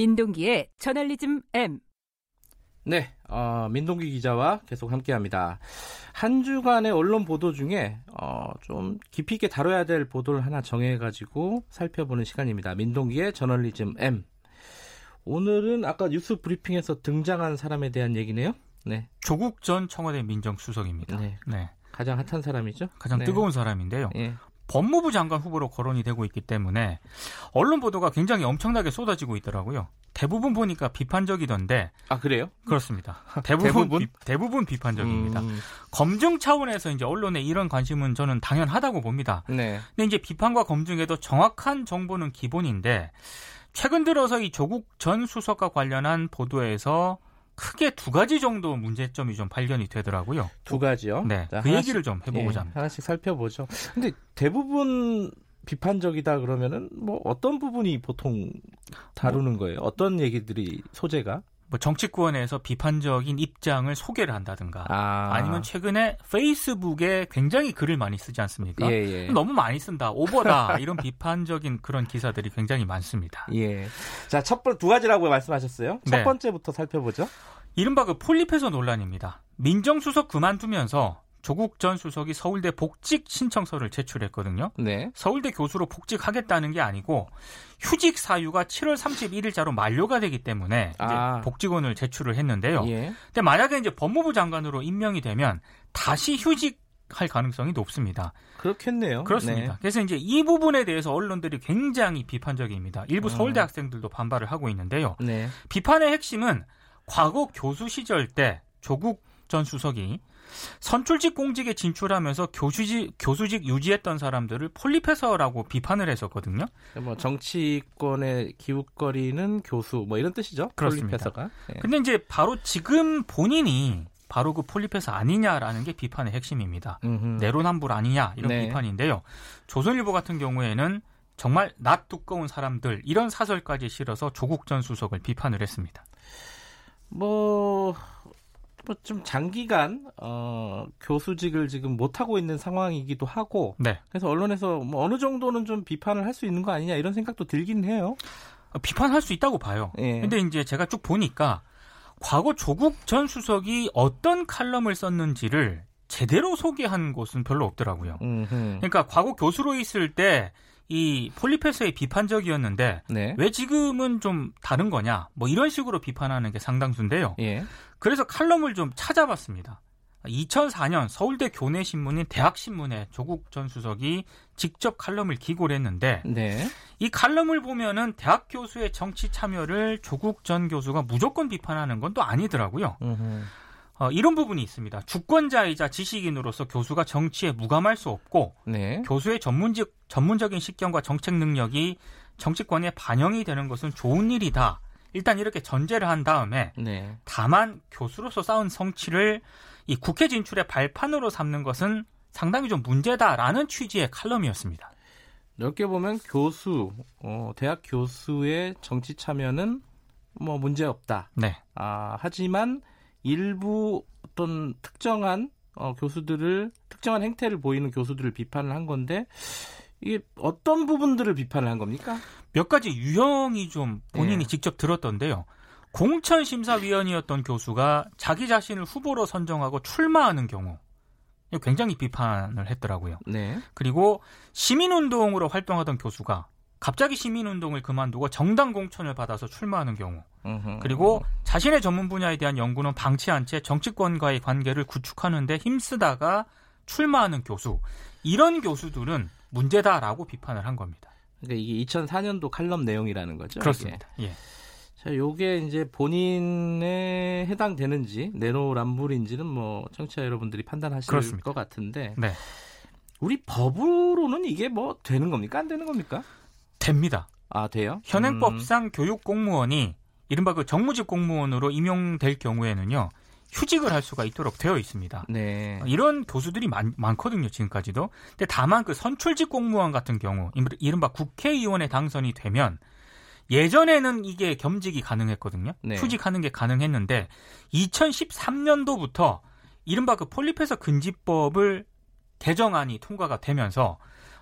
민동기의 저널리즘 M. 네, 어, 민동기 기자와 계속 함께합니다. 한 주간의 언론 보도 중에 어, 좀 깊이 있게 다뤄야 될 보도를 하나 정해가지고 살펴보는 시간입니다. 민동기의 저널리즘 M. 오늘은 아까 뉴스 브리핑에서 등장한 사람에 대한 얘기네요. 네, 조국 전 청와대 민정수석입니다. 네. 네. 가장 핫한 사람이죠. 가장 네. 뜨거운 사람인데요. 예. 법무부 장관 후보로 거론이 되고 있기 때문에 언론 보도가 굉장히 엄청나게 쏟아지고 있더라고요. 대부분 보니까 비판적이던데 아 그래요? 그렇습니다. 대부분 대부분? 비, 대부분 비판적입니다. 음, 검증 차원에서 이제 언론의 이런 관심은 저는 당연하다고 봅니다. 네. 근데 이제 비판과 검증에도 정확한 정보는 기본인데 최근 들어서 이 조국 전 수석과 관련한 보도에서 크게 두 가지 정도 문제점이 좀 발견이 되더라고요. 두 가지요. 네, 자, 그 하나씩- 얘기를 좀 해보고자 예, 합니다. 하나씩 살펴보죠. 근데 대부분 비판적이다 그러면은 뭐 어떤 부분이 보통 다루는 거예요? 어떤 얘기들이 소재가? 뭐 정치권에서 비판적인 입장을 소개를 한다든가 아, 아니면 최근에 페이스북에 굉장히 글을 많이 쓰지 않습니까? 예, 예. 너무 많이 쓴다, 오버다 이런 비판적인 그런 기사들이 굉장히 많습니다. 예. 자, 첫번두 가지라고 말씀하셨어요. 첫 네. 번째부터 살펴보죠. 이른바 그 폴리페서 논란입니다. 민정수석 그만두면서 조국 전 수석이 서울대 복직 신청서를 제출했거든요. 네. 서울대 교수로 복직하겠다는 게 아니고 휴직 사유가 7월 31일자로 만료가 되기 때문에 이제 아. 복직원을 제출을 했는데요. 예. 근데 만약에 이제 법무부 장관으로 임명이 되면 다시 휴직 할 가능성이 높습니다. 그렇겠네요. 그렇습니다. 네. 그래서 이제 이 부분에 대해서 언론들이 굉장히 비판적입니다. 일부 음. 서울대 학생들도 반발을 하고 있는데요. 네. 비판의 핵심은 과거 교수 시절 때 조국 전 수석이 선출직 공직에 진출하면서 교수직, 교수직 유지했던 사람들을 폴리페서라고 비판을 했었거든요. 뭐 정치권의 기웃거리는 교수 뭐 이런 뜻이죠. 그렇습니다. 폴리페서가. 예. 근데 이제 바로 지금 본인이 바로 그 폴리페서 아니냐라는 게 비판의 핵심입니다. 음흠. 내로남불 아니냐 이런 네. 비판인데요. 조선일보 같은 경우에는 정말 낯 두꺼운 사람들 이런 사설까지 실어서 조국 전 수석을 비판을 했습니다. 뭐, 뭐 좀 장기간 어, 교수직을 지금 못 하고 있는 상황이기도 하고 네. 그래서 언론에서 뭐 어느 정도는 좀 비판을 할 수 있는 거 아니냐 이런 생각도 들긴 해요. 어, 비판할 수 있다고 봐요. 예. 근데 이제 제가 쭉 보니까 과거 조국 전 수석이 어떤 칼럼을 썼는지를 제대로 소개한 곳은 별로 없더라고요. 음흠. 그러니까 과거 교수로 있을 때 이 폴리페서의 비판적이었는데 네. 왜 지금은 좀 다른 거냐 뭐 이런 식으로 비판하는 게 상당수인데요. 예. 그래서 칼럼을 좀 찾아봤습니다. 2004년 서울대 교내 신문인 대학신문에 조국 전 수석이 직접 칼럼을 기고를 했는데 네. 이 칼럼을 보면은 대학 교수의 정치 참여를 조국 전 교수가 무조건 비판하는 건 또 아니더라고요. 음흠. 어, 이런 부분이 있습니다. 주권자이자 지식인으로서 교수가 정치에 무감할 수 없고 네. 교수의 전문직, 전문적인 식견과 정책 능력이 정치권에 반영이 되는 것은 좋은 일이다. 일단 이렇게 전제를 한 다음에 네. 다만 교수로서 쌓은 성취를 이 국회 진출의 발판으로 삼는 것은 상당히 좀 문제다라는 취지의 칼럼이었습니다. 넓게 보면 교수, 어, 대학 교수의 정치 참여는 뭐 문제 없다. 네. 아, 하지만 일부 어떤 특정한 어, 교수들을 특정한 행태를 보이는 교수들을 비판을 한 건데 이게 어떤 부분들을 비판을 한 겁니까? 몇 가지 유형이 좀 본인이 예. 직접 들었던데요. 공천 심사위원이었던 교수가 자기 자신을 후보로 선정하고 출마하는 경우 굉장히 비판을 했더라고요. 네. 그리고 시민운동으로 활동하던 교수가 갑자기 시민운동을 그만두고 정당 공천을 받아서 출마하는 경우. 그리고 자신의 전문 분야에 대한 연구는 방치한 채 정치권과의 관계를 구축하는 데 힘쓰다가 출마하는 교수 이런 교수들은 문제다라고 비판을 한 겁니다. 그러니까 이게 2004년도 칼럼 내용이라는 거죠. 그렇습니다. 예. 이게. 자, 요게 이제 본인에 해당되는지 내로남불인지는 뭐 청취자 여러분들이 판단하실 그렇습니다. 것 같은데 네. 우리 법으로는 이게 뭐 되는 겁니까? 안 되는 겁니까? 됩니다. 아, 돼요? 현행법상 교육 공무원이 이른바 그 정무직 공무원으로 임용될 경우에는,요 휴직을 할 수가 있도록 되어 있습니다. 음, 네. 이런 교수들이 많, 많거든요, 지금까지도. 근데 다만 그 선출직 공무원 같은 경우, 이른바 국회의원에 당선이 되면 예전에는 이게 겸직이 가능했거든요. 네. 휴직하는 게 가능했는데 2013년도부터 이른바 그 폴리페서 금지법을 개정안이 통과가 되면서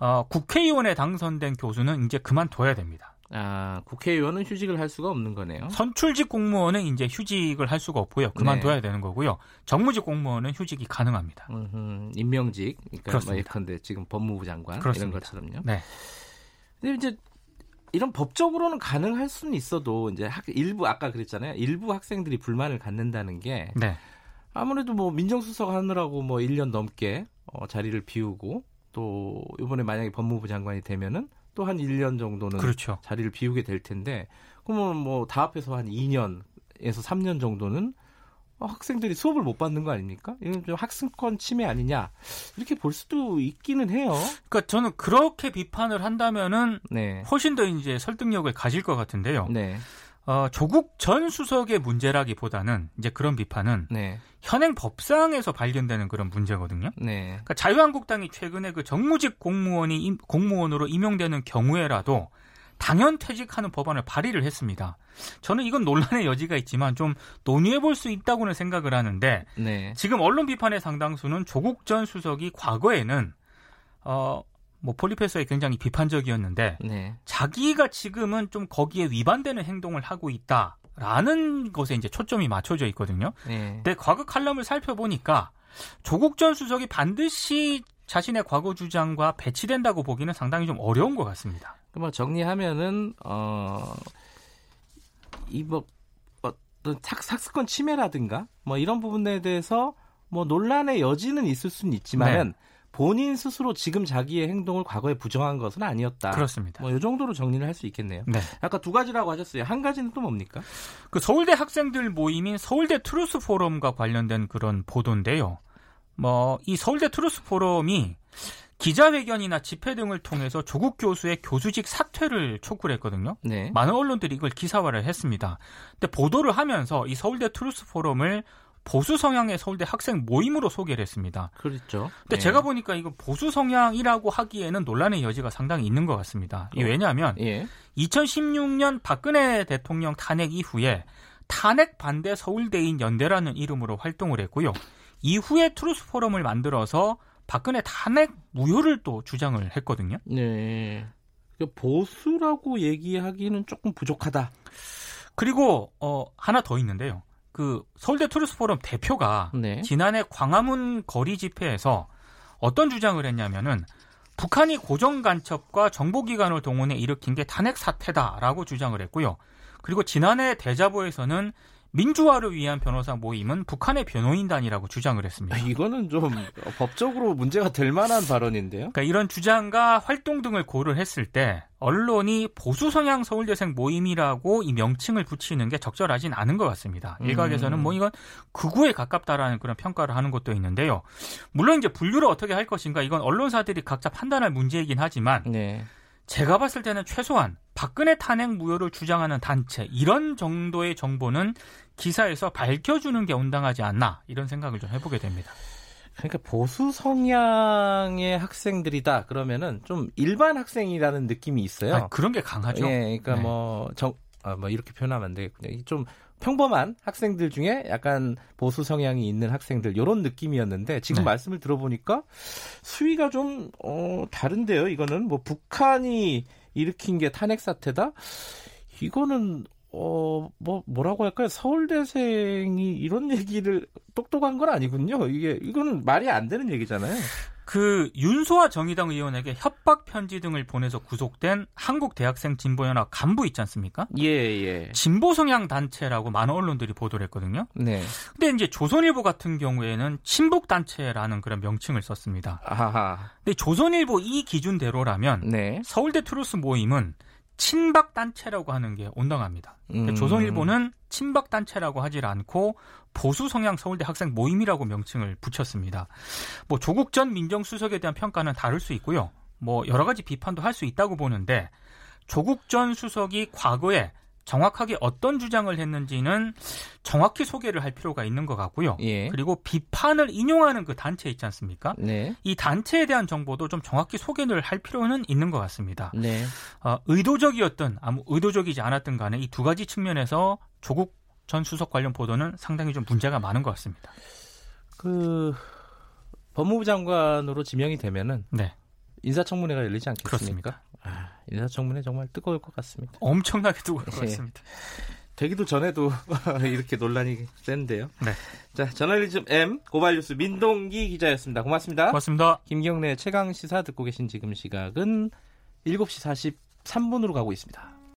어, 국회의원에 당선된 교수는 이제 그만둬야 됩니다. 아, 국회의원은 휴직을 할 수가 없는 거네요. 선출직 공무원은 이제 휴직을 할 수가 없고요. 그만둬야 네. 되는 거고요. 정무직 공무원은 휴직이 가능합니다. 음흠, 임명직, 그러니까 뭐 그렇습니다. 예컨대 지금 법무부 장관 이런 그렇습니다. 것처럼요. 네. 근데 이제 이런 법적으로는 가능할 수는 있어도 이제 학, 일부 아까 그랬잖아요. 일부 학생들이 불만을 갖는다는 게 네. 아무래도 뭐 민정수석 하느라고 뭐 1년 넘게 어, 자리를 비우고 또 이번에 만약에 법무부 장관이 되면은 또 한 1년 정도는 그렇죠. 자리를 비우게 될 텐데 그러면 뭐 다 합해서 한 2년에서 3년 정도는 어, 학생들이 수업을 못 받는 거 아닙니까? 이건 좀 학생권 침해 아니냐 이렇게 볼 수도 있기는 해요. 그러니까 저는 그렇게 비판을 한다면은 네, 훨씬 더 이제 설득력을 가질 것 같은데요. 네, 어, 조국 전 수석의 문제라기보다는 이제 그런 비판은 네, 현행 법상에서 발견되는 그런 문제거든요. 네, 그러니까 자유한국당이 최근에 그 정무직 공무원이 임- 공무원으로 임용되는 경우에라도 당연 퇴직하는 법안을 발의를 했습니다. 저는 이건 논란의 여지가 있지만 좀 논의해 볼 수 있다고는 생각을 하는데 네, 지금 언론 비판의 상당수는 조국 전 수석이 과거에는 어, 뭐 폴리페서에 굉장히 비판적이었는데 네, 자기가 지금은 좀 거기에 위반되는 행동을 하고 있다라는 것에 이제 초점이 맞춰져 있거든요. 네. 근데 과거 칼럼을 살펴보니까 조국 전 수석이 반드시 자신의 과거 주장과 배치된다고 보기는 상당히 좀 어려운 것 같습니다. 뭐 정리하면은 어 이뭐 어떤 삭, 삭스권 침해라든가 뭐 이런 부분에 대해서 뭐 논란의 여지는 있을 수는 있지만은 본인 스스로 지금 자기의 행동을 과거에 부정한 것은 아니었다. 그렇습니다. 뭐 이 정도로 정리를 할 수 있겠네요. 네. 아까 두 가지라고 하셨어요. 한 가지는 또 뭡니까? 그 서울대 학생들 모임인 서울대 트루스 포럼과 관련된 그런 보도인데요. 뭐 이 서울대 트루스 포럼이 기자회견이나 집회 등을 통해서 조국 교수의 교수직 사퇴를 촉구를 했거든요. 네. 많은 언론들이 이걸 기사화를 했습니다. 근데 보도를 하면서 이 서울대 트루스 포럼을 보수 성향의 서울대 학생 모임으로 소개를 했습니다. 그렇죠. 근데 네. 제가 보니까 이거 보수 성향이라고 하기에는 논란의 여지가 상당히 있는 것 같습니다. 어. 왜냐하면 예. 2016년 박근혜 대통령 탄핵 이후에 탄핵 반대 서울대인 연대라는 이름으로 활동을 했고요. 이후에 트루스 포럼을 만들어서 박근혜 탄핵 무효를 또 주장을 했거든요. 네. 그 보수라고 얘기하기는 조금 부족하다. 그리고 어 하나 더 있는데요. 그 서울대 트루스 포럼 대표가 네. 지난해 광화문 거리 집회에서 어떤 주장을 했냐면은 북한이 고정 간첩과 정보기관을 동원해 일으킨 게 탄핵 사태다라고 주장을 했고요. 그리고 지난해 대자보에서는 민주화를 위한 변호사 모임은 북한의 변호인단이라고 주장을 했습니다. 아, 이거는 좀 법적으로 문제가 될 만한 발언인데요. 그러니까 이런 주장과 활동 등을 고려했을 때 언론이 보수 성향 서울대생 모임이라고 이 명칭을 붙이는 게 적절하진 않은 것 같습니다. 일각에서는 음. 뭐 이건 극우에 가깝다라는 그런 평가를 하는 것도 있는데요. 물론 이제 분류를 어떻게 할 것인가 이건 언론사들이 각자 판단할 문제이긴 하지만 네. 제가 봤을 때는 최소한 박근혜 탄핵 무효를 주장하는 단체 이런 정도의 정보는 기사에서 밝혀주는 게 온당하지 않나 이런 생각을 좀 해보게 됩니다. 그러니까 보수 성향의 학생들이다 그러면은 좀 일반 학생이라는 느낌이 있어요. 아, 그런 게 강하죠. 예, 그러니까 네. 뭐 정, 아, 뭐 이렇게 표현하면 안 되겠군요. 이좀 평범한 학생들 중에 약간 보수 성향이 있는 학생들 이런 느낌이었는데 지금 네. 말씀을 들어보니까 수위가 좀 어, 다른데요. 이거는 뭐 북한이 일으킨 게 탄핵 사태다. 이거는 어, 뭐, 뭐라고 할까요? 서울대생이 이런 얘기를 똑똑한 건 아니군요. 이게, 이거는 말이 안 되는 얘기잖아요. 그 윤소아 정의당 의원에게 협박 편지 등을 보내서 구속된 한국 대학생 진보연합 간부 있지 않습니까? 예, 예. 진보 성향 단체라고 많은 언론들이 보도를 했거든요. 네. 근데 이제 조선일보 같은 경우에는 친북 단체라는 그런 명칭을 썼습니다. 아하. 근데 조선일보 이 기준대로라면 네. 서울대 트루스 모임은 친박 단체라고 하는 게 온당합니다. 음. 조선일보는 친박 단체라고 하질 않고 보수 성향 서울대 학생 모임이라고 명칭을 붙였습니다. 뭐 조국 전 민정수석에 대한 평가는 다를 수 있고요. 뭐 여러 가지 비판도 할 수 있다고 보는데 조국 전 수석이 과거에 정확하게 어떤 주장을 했는지는 정확히 소개를 할 필요가 있는 것 같고요. 예. 그리고 비판을 인용하는 그 단체 있지 않습니까? 네. 이 단체에 대한 정보도 좀 정확히 소개를 할 필요는 있는 것 같습니다. 네. 어, 의도적이었든 아무 의도적이지 않았든 간에 이 두 가지 측면에서 조국 전 수석 관련 보도는 상당히 좀 문제가 많은 것 같습니다. 그 법무부 장관으로 지명이 되면은 네, 인사청문회가 열리지 않겠습니까? 그렇습니다. 아, 인사청문회 정말 뜨거울 것 같습니다. 엄청나게 뜨거울 것 예. 같습니다. 되기도 전에도 이렇게 논란이 센데요. 네. 자, 저널리즘 M 고발 뉴스 민동기 기자였습니다. 고맙습니다. 고맙습니다. 김경래 최강 시사 듣고 계신 지금 시각은 7시 43분으로 가고 있습니다.